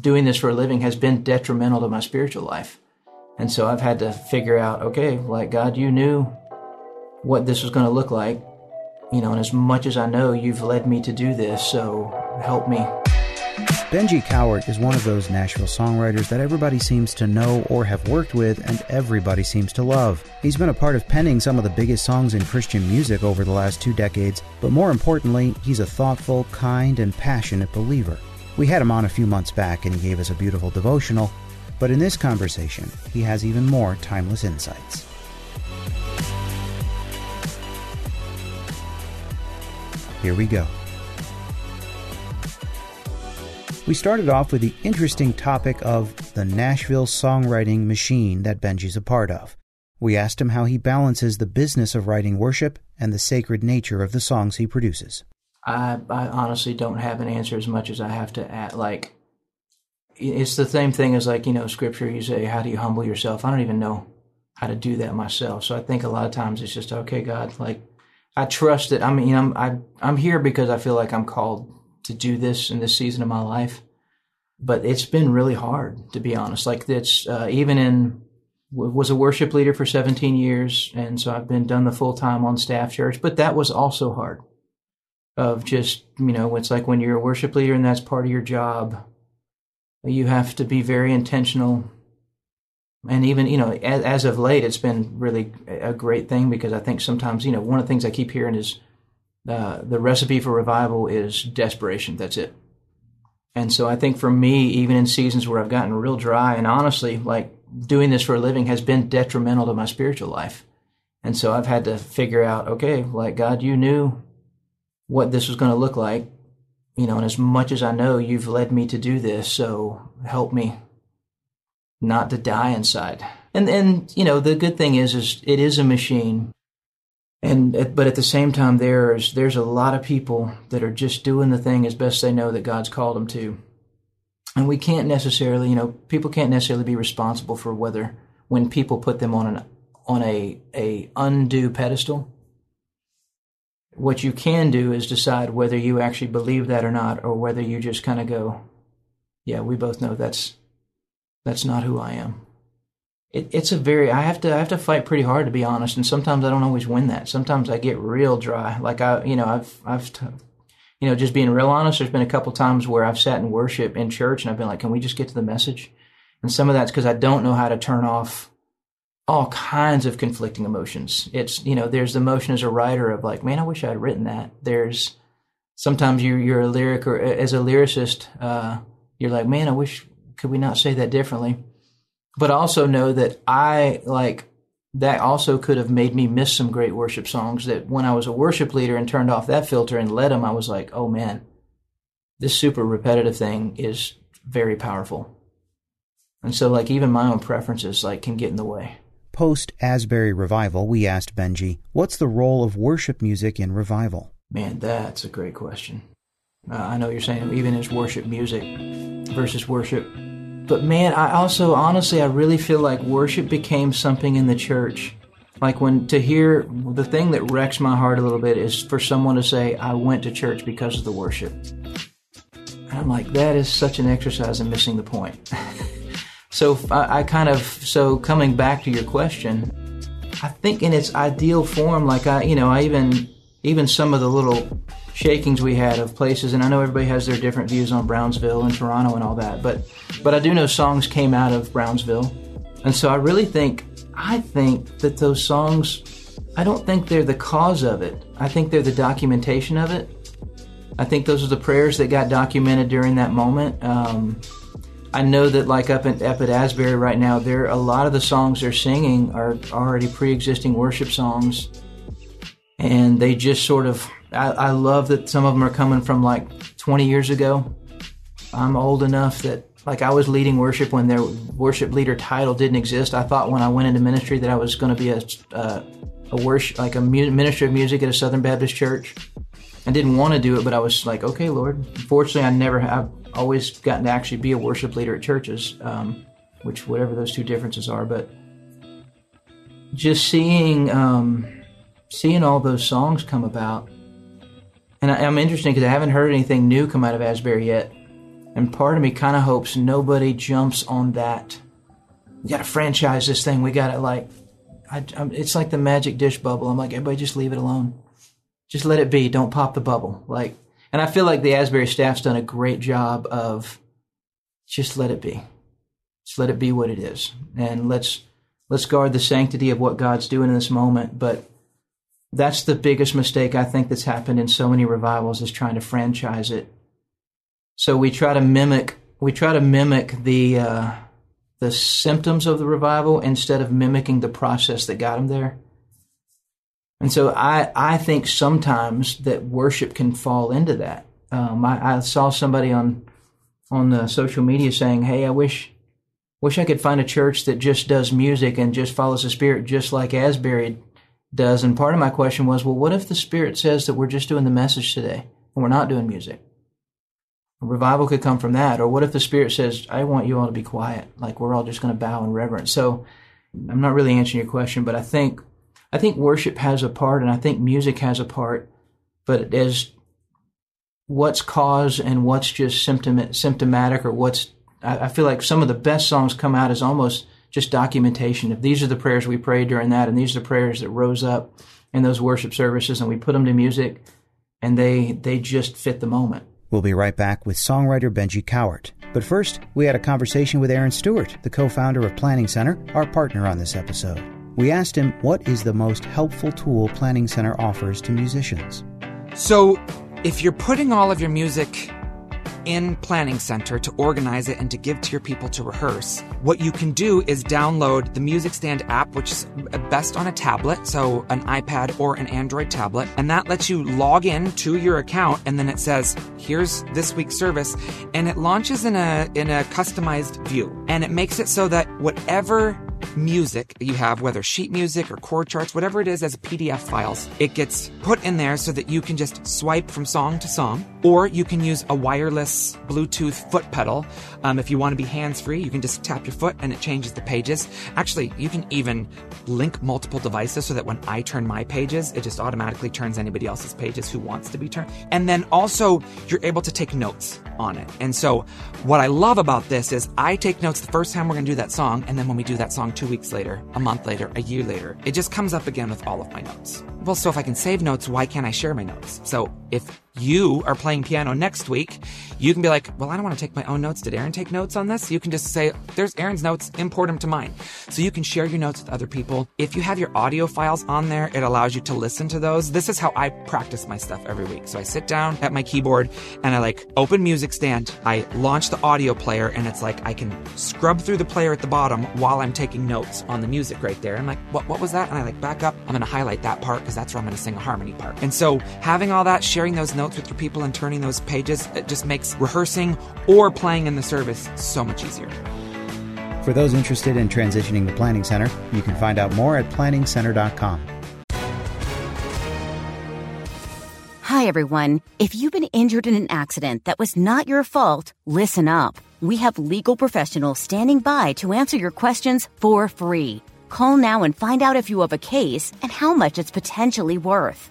doing this for a living has been detrimental to my spiritual life. And so I've had to figure out, okay, like God, you knew what this was going to look like, you know, and as much as I know, you've led me to do this, so help me. Benji Cowart is one of those Nashville songwriters that everybody seems to know or have worked with and everybody seems to love. He's been a part of penning some of the biggest songs in Christian music over the last two decades, but more importantly, he's a thoughtful, kind, and passionate believer. We had him on a few months back and he gave us a beautiful devotional, but in this conversation, he has even more timeless insights. Here we go. We started off with the interesting topic of the Nashville songwriting machine that Benji's a part of. We asked him how he balances the business of writing worship and the sacred nature of the songs he produces. I, I honestly don't have an answer as much as I have to add. Like, it's the same thing as like you know, scripture. You say, "How do you humble yourself?" I don't even know how to do that myself. So I think a lot of times it's just okay, God. Like, I trust that. I mean, I'm I, I'm here because I feel like I'm called to do this in this season of my life. But it's been really hard, to be honest. Like it's uh, even in was a worship leader for 17 years, and so I've been done the full time on staff church. But that was also hard. Of just you know, it's like when you're a worship leader and that's part of your job. You have to be very intentional and even you know as, as, of late it's been really a great thing because i think sometimes you know one of the things i keep hearing is uh, the recipe for revival is desperation. That's it. And so I think for me, even in seasons where I've gotten real dry, and honestly, like doing this for a living has been detrimental to my spiritual life. And so I've had to figure out, okay, like God, you knew what this was going to look like, you know, and as much as I know, you've led me to do this, so help me not to die inside. And and you know, the good thing is, is it is a machine and but at the same time there's there's a lot of people that are just doing the thing as best they know that God's called them to and we can't necessarily you know people can't necessarily be responsible for whether when people put them on an on a a undue pedestal what you can do is decide whether you actually believe that or not or whether you just kind of go yeah we both know that's that's not who I am it, it's a very I have to I have to fight pretty hard to be honest, and sometimes I don't always win that. Sometimes I get real dry. Like I, you know, I've I've you know, just being real honest. There's been a couple times where I've sat in worship in church, and I've been like, "Can we just get to the message?" And some of that's because I don't know how to turn off all kinds of conflicting emotions. It's you know, there's the emotion as a writer of like, "Man, I wish I had written that." There's sometimes you you're a lyric or as a lyricist, uh, you're like, "Man, I wish could we not say that differently?" but also know that I like that also could have made me miss some great worship songs that when I was a worship leader and turned off that filter and led them, I was like, oh man, this super repetitive thing is very powerful. And so like even my own preferences like can get in the way. Post Asbury revival, we asked Benji, what's the role of worship music in revival? Man, that's a great question. Uh, I know you're saying even as worship music versus worship but man, I also honestly, I really feel like worship became something in the church. Like when to hear the thing that wrecks my heart a little bit is for someone to say, I went to church because of the worship. And I'm like, that is such an exercise in missing the point. so I, I kind of, so coming back to your question, I think in its ideal form, like I, you know, I even, even some of the little shakings we had of places, and I know everybody has their different views on Brownsville and Toronto and all that, but but I do know songs came out of Brownsville, and so I really think I think that those songs, I don't think they're the cause of it. I think they're the documentation of it. I think those are the prayers that got documented during that moment. Um, I know that like up, in, up at Asbury right now, there a lot of the songs they're singing are already pre-existing worship songs, and they just sort of I, I love that some of them are coming from like 20 years ago. I'm old enough that like I was leading worship when their worship leader title didn't exist. I thought when I went into ministry that I was going to be a uh, a worship like a mu- minister of music at a Southern Baptist church. I didn't want to do it, but I was like, okay, Lord. Fortunately, I never have always gotten to actually be a worship leader at churches, um, which whatever those two differences are. But just seeing um, seeing all those songs come about and I, am interested because I haven't heard anything new come out of Asbury yet. And part of me kind of hopes nobody jumps on that. We got to franchise this thing. We got to like, I, it's like the magic dish bubble. I'm like, everybody just leave it alone. Just let it be. Don't pop the bubble. Like, and I feel like the Asbury staff's done a great job of just let it be. Just let it be what it is. And let's, let's guard the sanctity of what God's doing in this moment. But that's the biggest mistake I think that's happened in so many revivals is trying to franchise it. So we try to mimic, we try to mimic the, uh, the symptoms of the revival instead of mimicking the process that got them there. And so I, I think sometimes that worship can fall into that. Um, I, I, saw somebody on on the social media saying, "Hey, I wish wish I could find a church that just does music and just follows the Spirit, just like Asbury does." And part of my question was, well, what if the Spirit says that we're just doing the message today and we're not doing music? A revival could come from that. Or what if the Spirit says, I want you all to be quiet, like we're all just going to bow in reverence? So I'm not really answering your question, but I think I think worship has a part, and I think music has a part, but as what's cause and what's just symptom, symptomatic or what's I, I feel like some of the best songs come out as almost just documentation. If these are the prayers we prayed during that, and these are the prayers that rose up in those worship services, and we put them to music, and they they just fit the moment. We'll be right back with songwriter Benji Cowart. But first, we had a conversation with Aaron Stewart, the co-founder of Planning Center, our partner on this episode. We asked him what is the most helpful tool Planning Center offers to musicians. So, if you're putting all of your music in Planning Center to organize it and to give to your people to rehearse, what you can do is download the Music Stand app, which is best on a tablet, so an iPad or an Android tablet, and that lets you log in to your account and then it says, here's this week's service, and it launches in a in a customized view. And it makes it so that whatever music you have, whether sheet music or chord charts, whatever it is as PDF files, it gets put in there so that you can just swipe from song to song, or you can use a wireless Bluetooth foot pedal. Um, if you want to be hands free, you can just tap your foot and it changes the pages. Actually, you can even link multiple devices so that when I turn my pages, it just automatically turns anybody else's pages who wants to be turned. And then also, you're able to take notes on it. And so, what I love about this is I take notes the first time we're going to do that song, and then when we do that song two weeks later, a month later, a year later, it just comes up again with all of my notes. Well, so if I can save notes, why can't I share my notes? So if you are playing piano next week, you can be like, well, I don't want to take my own notes. Did Aaron take notes on this? You can just say, there's Aaron's notes, import them to mine. So you can share your notes with other people. If you have your audio files on there, it allows you to listen to those. This is how I practice my stuff every week. So I sit down at my keyboard and I like open music stand. I launch the audio player and it's like I can scrub through the player at the bottom while I'm taking notes on the music right there. I'm like, what, what was that? And I like back up. I'm going to highlight that part because that's where I'm going to sing a harmony part. And so having all that, sharing those notes with your people and turning those pages, it just makes rehearsing or playing in the service so much easier. For those interested in transitioning to Planning Center, you can find out more at planningcenter.com. Hi, everyone. If you've been injured in an accident that was not your fault, listen up. We have legal professionals standing by to answer your questions for free. Call now and find out if you have a case and how much it's potentially worth.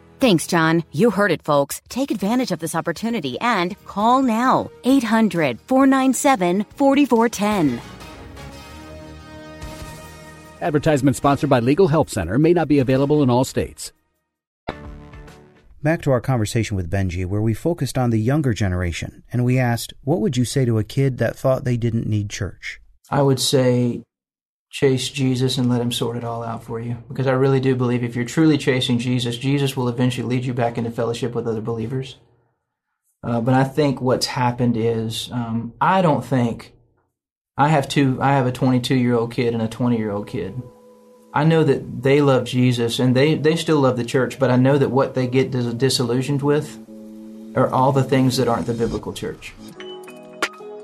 Thanks, John. You heard it, folks. Take advantage of this opportunity and call now 800 497 4410. Advertisement sponsored by Legal Help Center may not be available in all states. Back to our conversation with Benji, where we focused on the younger generation and we asked, What would you say to a kid that thought they didn't need church? I would say chase Jesus and let him sort it all out for you. Because I really do believe if you're truly chasing Jesus, Jesus will eventually lead you back into fellowship with other believers. Uh, but I think what's happened is um, I don't think I have two. I have a 22 year old kid and a 20 year old kid. I know that they love Jesus and they they still love the church, but I know that what they get disillusioned with are all the things that aren't the biblical church.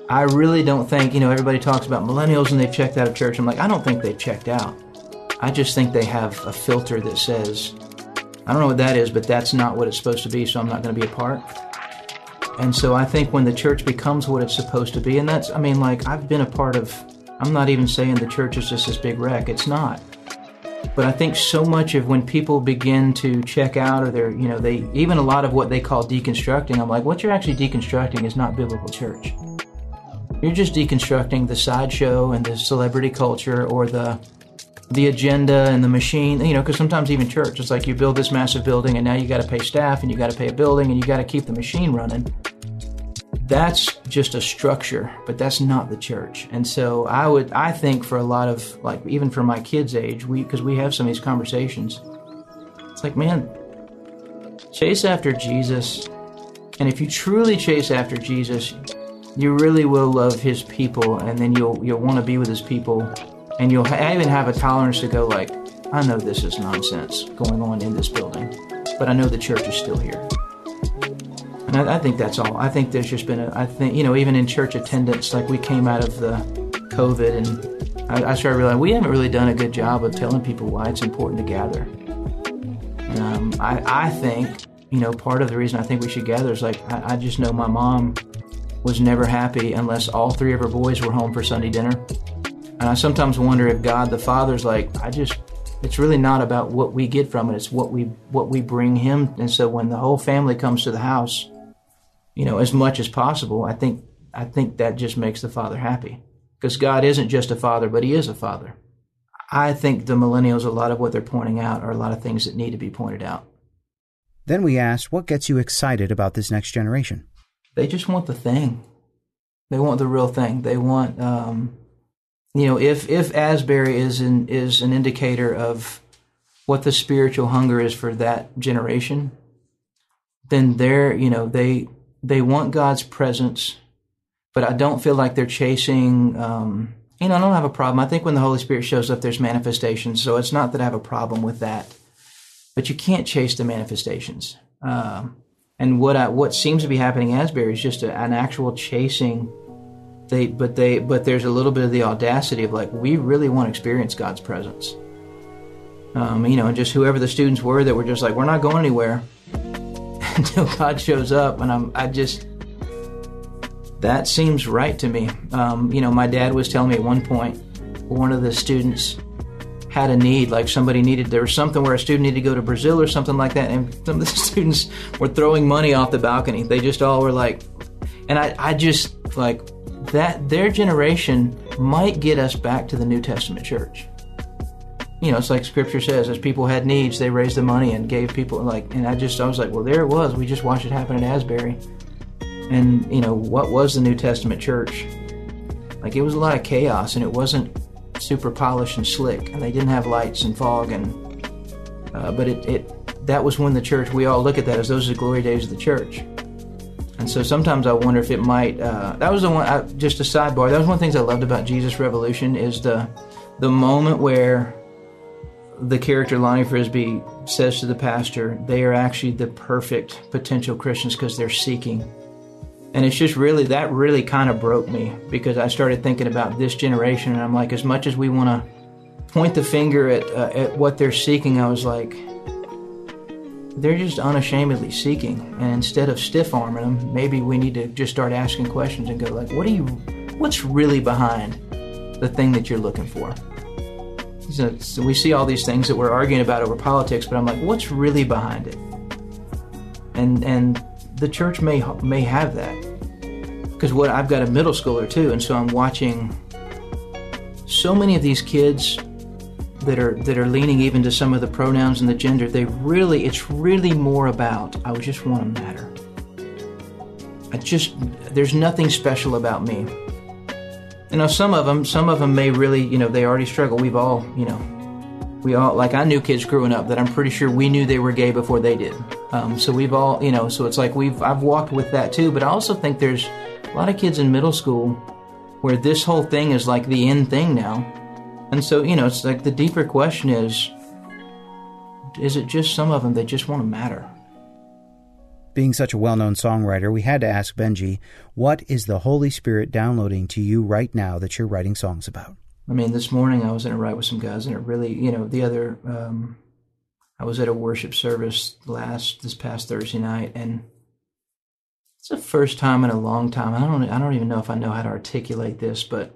I really don't think, you know, everybody talks about millennials and they've checked out of church. I'm like, I don't think they've checked out. I just think they have a filter that says, I don't know what that is, but that's not what it's supposed to be, so I'm not going to be a part. And so I think when the church becomes what it's supposed to be, and that's, I mean, like, I've been a part of, I'm not even saying the church is just this big wreck. It's not. But I think so much of when people begin to check out or they're, you know, they, even a lot of what they call deconstructing, I'm like, what you're actually deconstructing is not biblical church. You're just deconstructing the sideshow and the celebrity culture or the the agenda and the machine, you know, because sometimes even church, it's like you build this massive building and now you got to pay staff and you got to pay a building and you got to keep the machine running. That's just a structure, but that's not the church. And so I would, I think for a lot of, like, even for my kids' age, we, because we have some of these conversations, it's like, man, chase after Jesus. And if you truly chase after Jesus, you really will love his people and then you'll you'll want to be with his people and you'll ha- even have a tolerance to go like i know this is nonsense going on in this building but i know the church is still here. And i, I think that's all. I think there's just been a i think you know even in church attendance like we came out of the covid and i, I started realizing we haven't really done a good job of telling people why it's important to gather. Um, I, I think you know part of the reason i think we should gather is like I, I just know my mom was never happy unless all three of her boys were home for Sunday dinner. And I sometimes wonder if God the Father's like, I just it's really not about what we get from it, it's what we what we bring him. And so when the whole family comes to the house, you know, as much as possible, I think I think that just makes the Father happy. Because God isn't just a father, but he is a father. I think the millennials, a lot of what they're pointing out are a lot of things that need to be pointed out. Then we asked, what gets you excited about this next generation? They just want the thing. They want the real thing. They want, um, you know, if if Asbury is an is an indicator of what the spiritual hunger is for that generation, then they're you know they they want God's presence, but I don't feel like they're chasing. Um, you know, I don't have a problem. I think when the Holy Spirit shows up, there's manifestations. So it's not that I have a problem with that, but you can't chase the manifestations. Um, and what I, what seems to be happening in Asbury is just a, an actual chasing. They but they but there's a little bit of the audacity of like we really want to experience God's presence. Um, you know, and just whoever the students were that were just like we're not going anywhere until God shows up, and I'm I just that seems right to me. Um, you know, my dad was telling me at one point one of the students had a need, like somebody needed, there was something where a student needed to go to Brazil or something like that, and some of the students were throwing money off the balcony. They just all were like, and I, I just, like, that, their generation might get us back to the New Testament church. You know, it's like scripture says, as people had needs, they raised the money and gave people, like, and I just, I was like, well, there it was. We just watched it happen at Asbury. And, you know, what was the New Testament church? Like, it was a lot of chaos, and it wasn't super polished and slick, and they didn't have lights and fog, and uh, but it, it that was when the church. We all look at that as those are the glory days of the church. And so sometimes I wonder if it might. Uh, that was the one. I, just a sidebar. That was one of the things I loved about Jesus Revolution is the the moment where the character Lonnie Frisbee says to the pastor, they are actually the perfect potential Christians because they're seeking and it's just really, that really kind of broke me because I started thinking about this generation. And I'm like, as much as we want to point the finger at, uh, at what they're seeking, I was like, they're just unashamedly seeking. And instead of stiff arming them, maybe we need to just start asking questions and go, like, what are you, what's really behind the thing that you're looking for? So, so we see all these things that we're arguing about over politics, but I'm like, what's really behind it? And, and the church may may have that because what I've got a middle schooler too, and so I'm watching so many of these kids that are that are leaning even to some of the pronouns and the gender. They really, it's really more about I just want to matter. I just there's nothing special about me. You know, some of them, some of them may really, you know, they already struggle. We've all, you know, we all like I knew kids growing up that I'm pretty sure we knew they were gay before they did. Um, so we've all, you know, so it's like we've I've walked with that too. But I also think there's a lot of kids in middle school where this whole thing is like the end thing now, and so you know, it's like the deeper question is: Is it just some of them that just want to matter? Being such a well known songwriter, we had to ask Benji, what is the Holy Spirit downloading to you right now that you're writing songs about? I mean, this morning I was in a write with some guys, and it really, you know, the other, um, I was at a worship service last this past Thursday night, and it's the first time in a long time. I don't, I don't even know if I know how to articulate this, but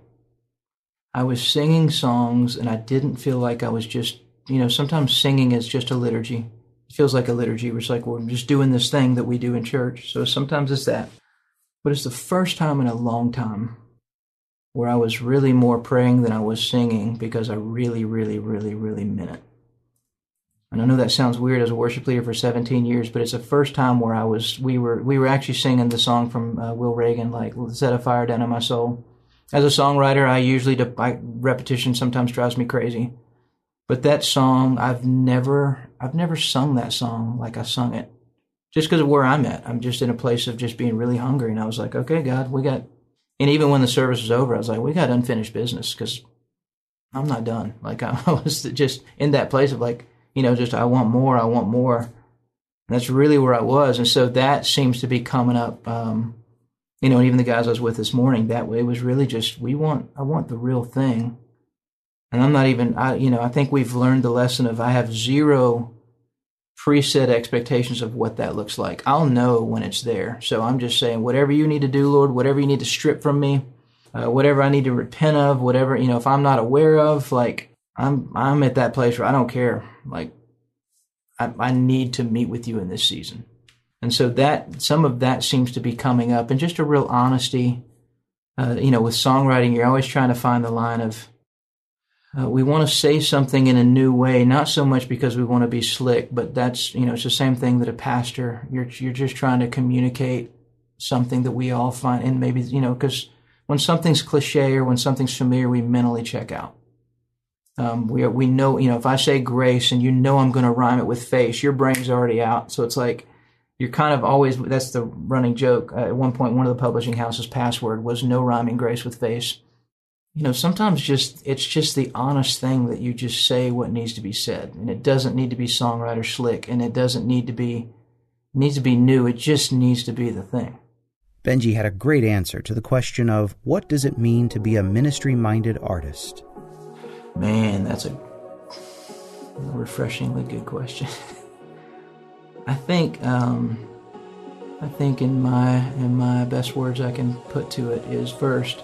I was singing songs, and I didn't feel like I was just, you know, sometimes singing is just a liturgy. It feels like a liturgy, which is like we're just doing this thing that we do in church. So sometimes it's that, but it's the first time in a long time where I was really more praying than I was singing because I really, really, really, really meant it. And I know that sounds weird as a worship leader for 17 years, but it's the first time where I was, we were, we were actually singing the song from uh, Will Reagan, like "Set a Fire Down in My Soul." As a songwriter, I usually, I, repetition sometimes drives me crazy, but that song, I've never, I've never sung that song like I sung it, just because of where I'm at. I'm just in a place of just being really hungry, and I was like, okay, God, we got and even when the service was over, I was like, we got unfinished business because I'm not done. Like I was just in that place of like, you know, just I want more, I want more. And that's really where I was. And so that seems to be coming up. Um, you know, and even the guys I was with this morning, that way was really just we want I want the real thing. And I'm not even I you know, I think we've learned the lesson of I have zero preset expectations of what that looks like. I'll know when it's there. So I'm just saying, whatever you need to do, Lord, whatever you need to strip from me, uh, whatever I need to repent of, whatever you know, if I'm not aware of, like I'm I'm at that place where I don't care. Like I, I need to meet with you in this season, and so that some of that seems to be coming up, and just a real honesty. Uh, you know, with songwriting, you're always trying to find the line of uh, we want to say something in a new way, not so much because we want to be slick, but that's you know it's the same thing that a pastor you're you're just trying to communicate something that we all find, and maybe you know because when something's cliche or when something's familiar, we mentally check out. Um, we are, we know you know if I say grace and you know I'm going to rhyme it with face, your brain's already out, so it's like you're kind of always that's the running joke. Uh, at one point, one of the publishing houses' password was no rhyming grace with face you know, sometimes just it's just the honest thing that you just say what needs to be said, and it doesn't need to be songwriter slick, and it doesn't need to be needs to be new. It just needs to be the thing. Benji had a great answer to the question of what does it mean to be a ministry-minded artist. Man, that's a refreshingly good question. I think um, I think in my in my best words I can put to it is first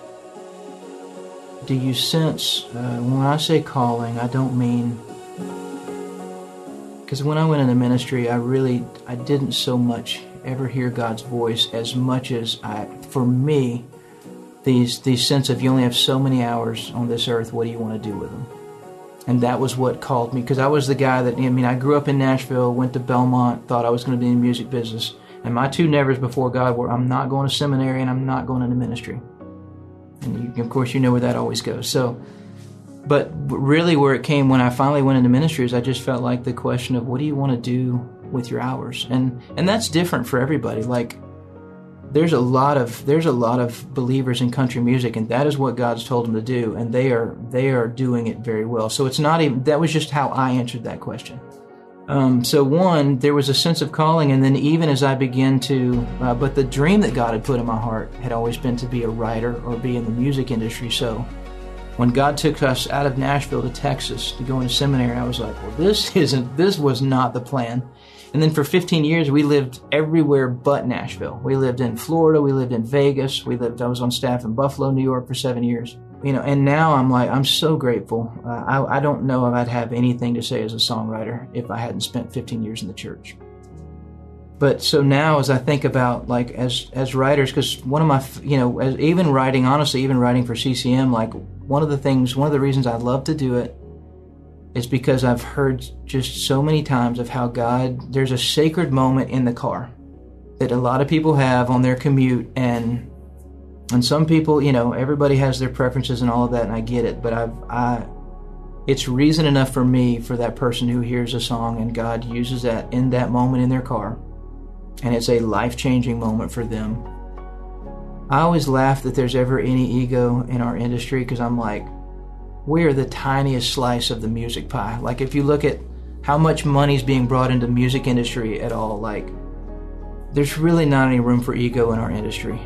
do you sense, uh, when I say calling, I don't mean, because when I went into ministry, I really, I didn't so much ever hear God's voice as much as I, for me, these, these sense of you only have so many hours on this earth, what do you want to do with them? And that was what called me, because I was the guy that, I mean, I grew up in Nashville, went to Belmont, thought I was going to be in the music business. And my two nevers before God were, I'm not going to seminary and I'm not going into ministry and you, of course you know where that always goes. So, but really, where it came when I finally went into ministry is I just felt like the question of what do you want to do with your hours, and and that's different for everybody. Like there's a lot of there's a lot of believers in country music and that is what God's told them to do and they are they are doing it very well. So it's not even that was just how I answered that question. Um, so one, there was a sense of calling, and then even as I began to, uh, but the dream that God had put in my heart had always been to be a writer or be in the music industry. So when God took us out of Nashville to Texas to go into seminary, I was like, well, this isn't, this was not the plan. And then for 15 years, we lived everywhere but Nashville. We lived in Florida, we lived in Vegas, we lived, I was on staff in Buffalo, New York for seven years you know, and now I'm like, I'm so grateful. Uh, I, I don't know if I'd have anything to say as a songwriter if I hadn't spent 15 years in the church. But so now, as I think about like as as writers, because one of my, you know, as, even writing, honestly, even writing for CCM, like one of the things, one of the reasons I love to do it is because I've heard just so many times of how God, there's a sacred moment in the car that a lot of people have on their commute, and and some people, you know, everybody has their preferences and all of that, and I get it. But I've, I, it's reason enough for me for that person who hears a song and God uses that in that moment in their car, and it's a life changing moment for them. I always laugh that there's ever any ego in our industry because I'm like, we are the tiniest slice of the music pie. Like if you look at how much money is being brought into the music industry at all, like there's really not any room for ego in our industry.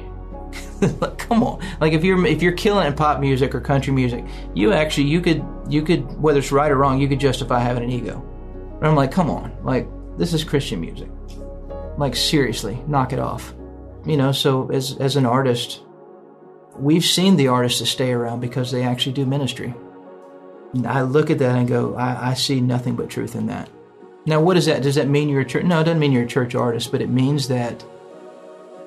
like, come on, like if you're if you're killing in pop music or country music, you actually you could you could whether it's right or wrong, you could justify having an ego. And I'm like, come on, like this is Christian music. Like seriously, knock it off. You know, so as as an artist, we've seen the artists that stay around because they actually do ministry. I look at that and go, I, I see nothing but truth in that. Now, what does that? Does that mean you're a church? No, it doesn't mean you're a church artist, but it means that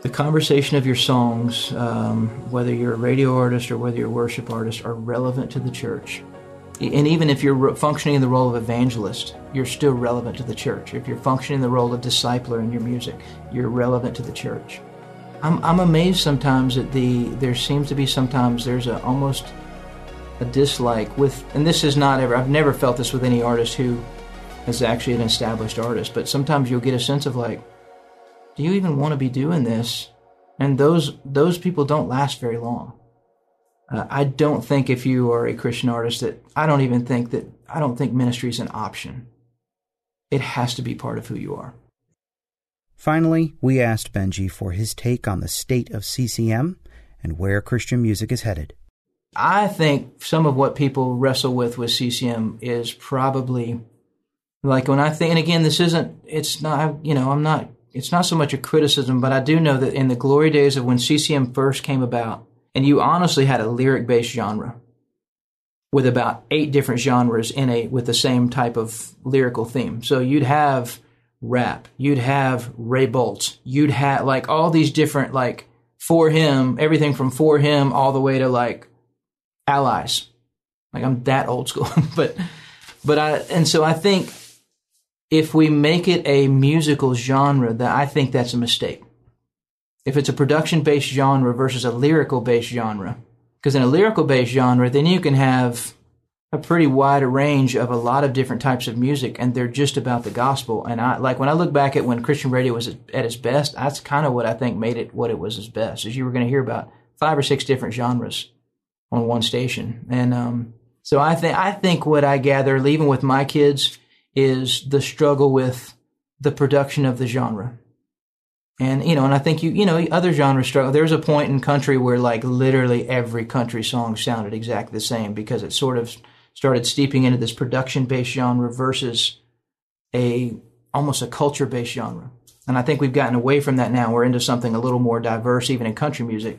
the conversation of your songs, um, whether you're a radio artist or whether you're a worship artist, are relevant to the church. And even if you're functioning in the role of evangelist, you're still relevant to the church. If you're functioning in the role of discipler in your music, you're relevant to the church. I'm, I'm amazed sometimes that the there seems to be sometimes there's a almost a dislike with, and this is not ever. I've never felt this with any artist who is actually an established artist, but sometimes you'll get a sense of like, do you even want to be doing this? And those those people don't last very long. Uh, I don't think if you are a Christian artist that I don't even think that I don't think ministry is an option. It has to be part of who you are. Finally, we asked Benji for his take on the state of CCM and where Christian music is headed. I think some of what people wrestle with with CCM is probably like when I think, and again, this isn't, it's not, you know, I'm not, it's not so much a criticism, but I do know that in the glory days of when CCM first came about, and you honestly had a lyric based genre with about eight different genres in a with the same type of lyrical theme. So you'd have rap, you'd have Ray Boltz, you'd have like all these different like 4Him, everything from 4Him all the way to like allies. Like I'm that old school, but but I and so I think if we make it a musical genre, that I think that's a mistake if it's a production based genre versus a lyrical based genre. Because in a lyrical based genre, then you can have a pretty wide range of a lot of different types of music, and they're just about the gospel. And I like when I look back at when Christian radio was at its best, that's kind of what I think made it what it was its best. Is you were going to hear about five or six different genres on one station, and um, so I think I think what I gather, even with my kids, is the struggle with the production of the genre and you know, and I think you you know other genres struggle. There's a point in country where like literally every country song sounded exactly the same because it sort of started steeping into this production based genre versus a almost a culture based genre. And I think we've gotten away from that now. We're into something a little more diverse, even in country music.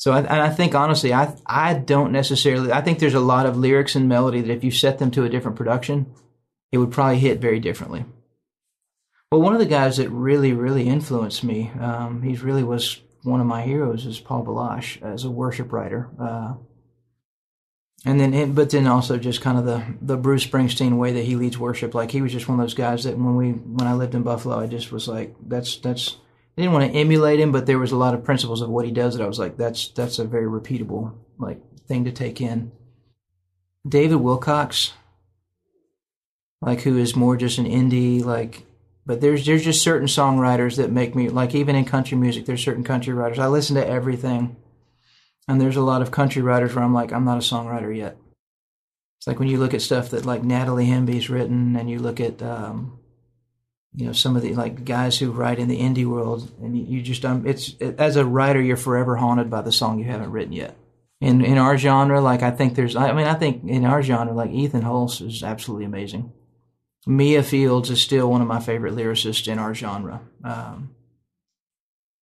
So, I, I think honestly, I I don't necessarily. I think there's a lot of lyrics and melody that if you set them to a different production, it would probably hit very differently. Well, one of the guys that really, really influenced me, um, he really was one of my heroes, is Paul Baloche as a worship writer. Uh, and then, but then also just kind of the the Bruce Springsteen way that he leads worship. Like he was just one of those guys that when we when I lived in Buffalo, I just was like, that's that's. I didn't want to emulate him, but there was a lot of principles of what he does that I was like, that's that's a very repeatable like thing to take in. David Wilcox, like who is more just an indie like but there's there's just certain songwriters that make me like even in country music there's certain country writers i listen to everything and there's a lot of country writers where i'm like i'm not a songwriter yet it's like when you look at stuff that like natalie hemby's written and you look at um, you know some of the like guys who write in the indie world and you, just um it's it, as a writer you're forever haunted by the song you haven't written yet in in our genre like i think there's i mean i think in our genre like ethan hulse is absolutely amazing Mia Fieldes is still one of my favorite lyricists in our genre. Um,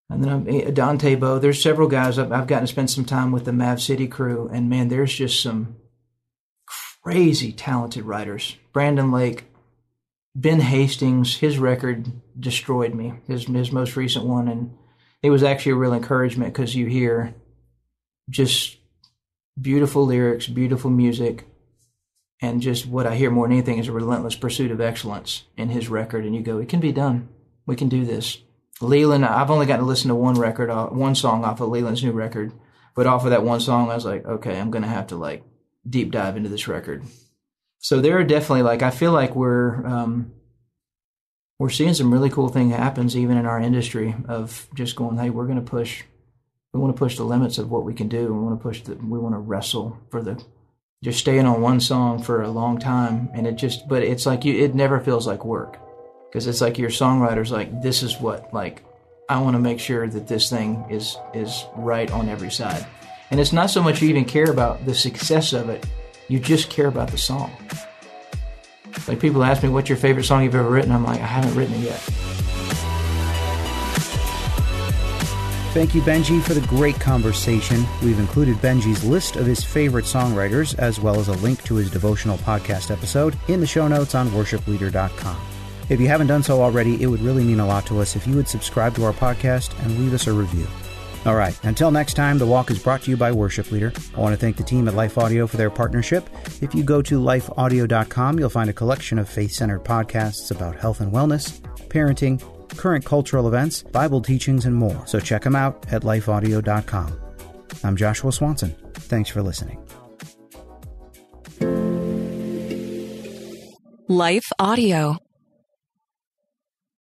and then I'm, eh, Dante Bowe. There's several guys I've, I've, gotten to spend some time with the Mav City crew, and man, there's just some crazy talented writers. Brandon Lake, Ben Hastings. His record destroyed me. His his most recent one, and it was actually a real encouragement because you hear just beautiful lyrics, beautiful music, and just what I hear more than anything is a relentless pursuit of excellence in his record. And you go, it can be done. We can do this. Leeland, I've only gotten to listen to one record, one song off of Leeland's new record, but off of that one song, I was like, okay, I'm to have to like deep dive into this record. So there are definitely like, I feel like we're, um, we're seeing some really cool thing happens even in our industry of just going, hey, we're going to push, we want to push the limits of what we can do. We want to push the, we want to wrestle for the just staying on one song for a long time and it just but it's like you it never feels like work because it's like your songwriter's like this is what like I want to make sure that this thing is is right on every side. And it's not so much you even care about the success of it, you just care about the song. Like people ask me, what's your favorite song you've ever written? I'm like, I haven't written it yet. Thank you, Benji, for the great conversation. We've included Benji's list of his favorite songwriters, as well as a link to his devotional podcast episode, in the show notes on worshipleader.com. If you haven't done so already, it would really mean a lot to us if you would subscribe to our podcast and leave us a review. All right, until next time, The Walk is brought to you by Worship Leader. I want to thank the team at Life Audio for their partnership. If you go to lifeaudio.com, you'll find a collection of faith centered podcasts about health and wellness, parenting, current cultural events, Bible teachings, and more. So check them out at lifeaudio.com. I'm Joshua Swanson. Thanks for listening. Life Audio.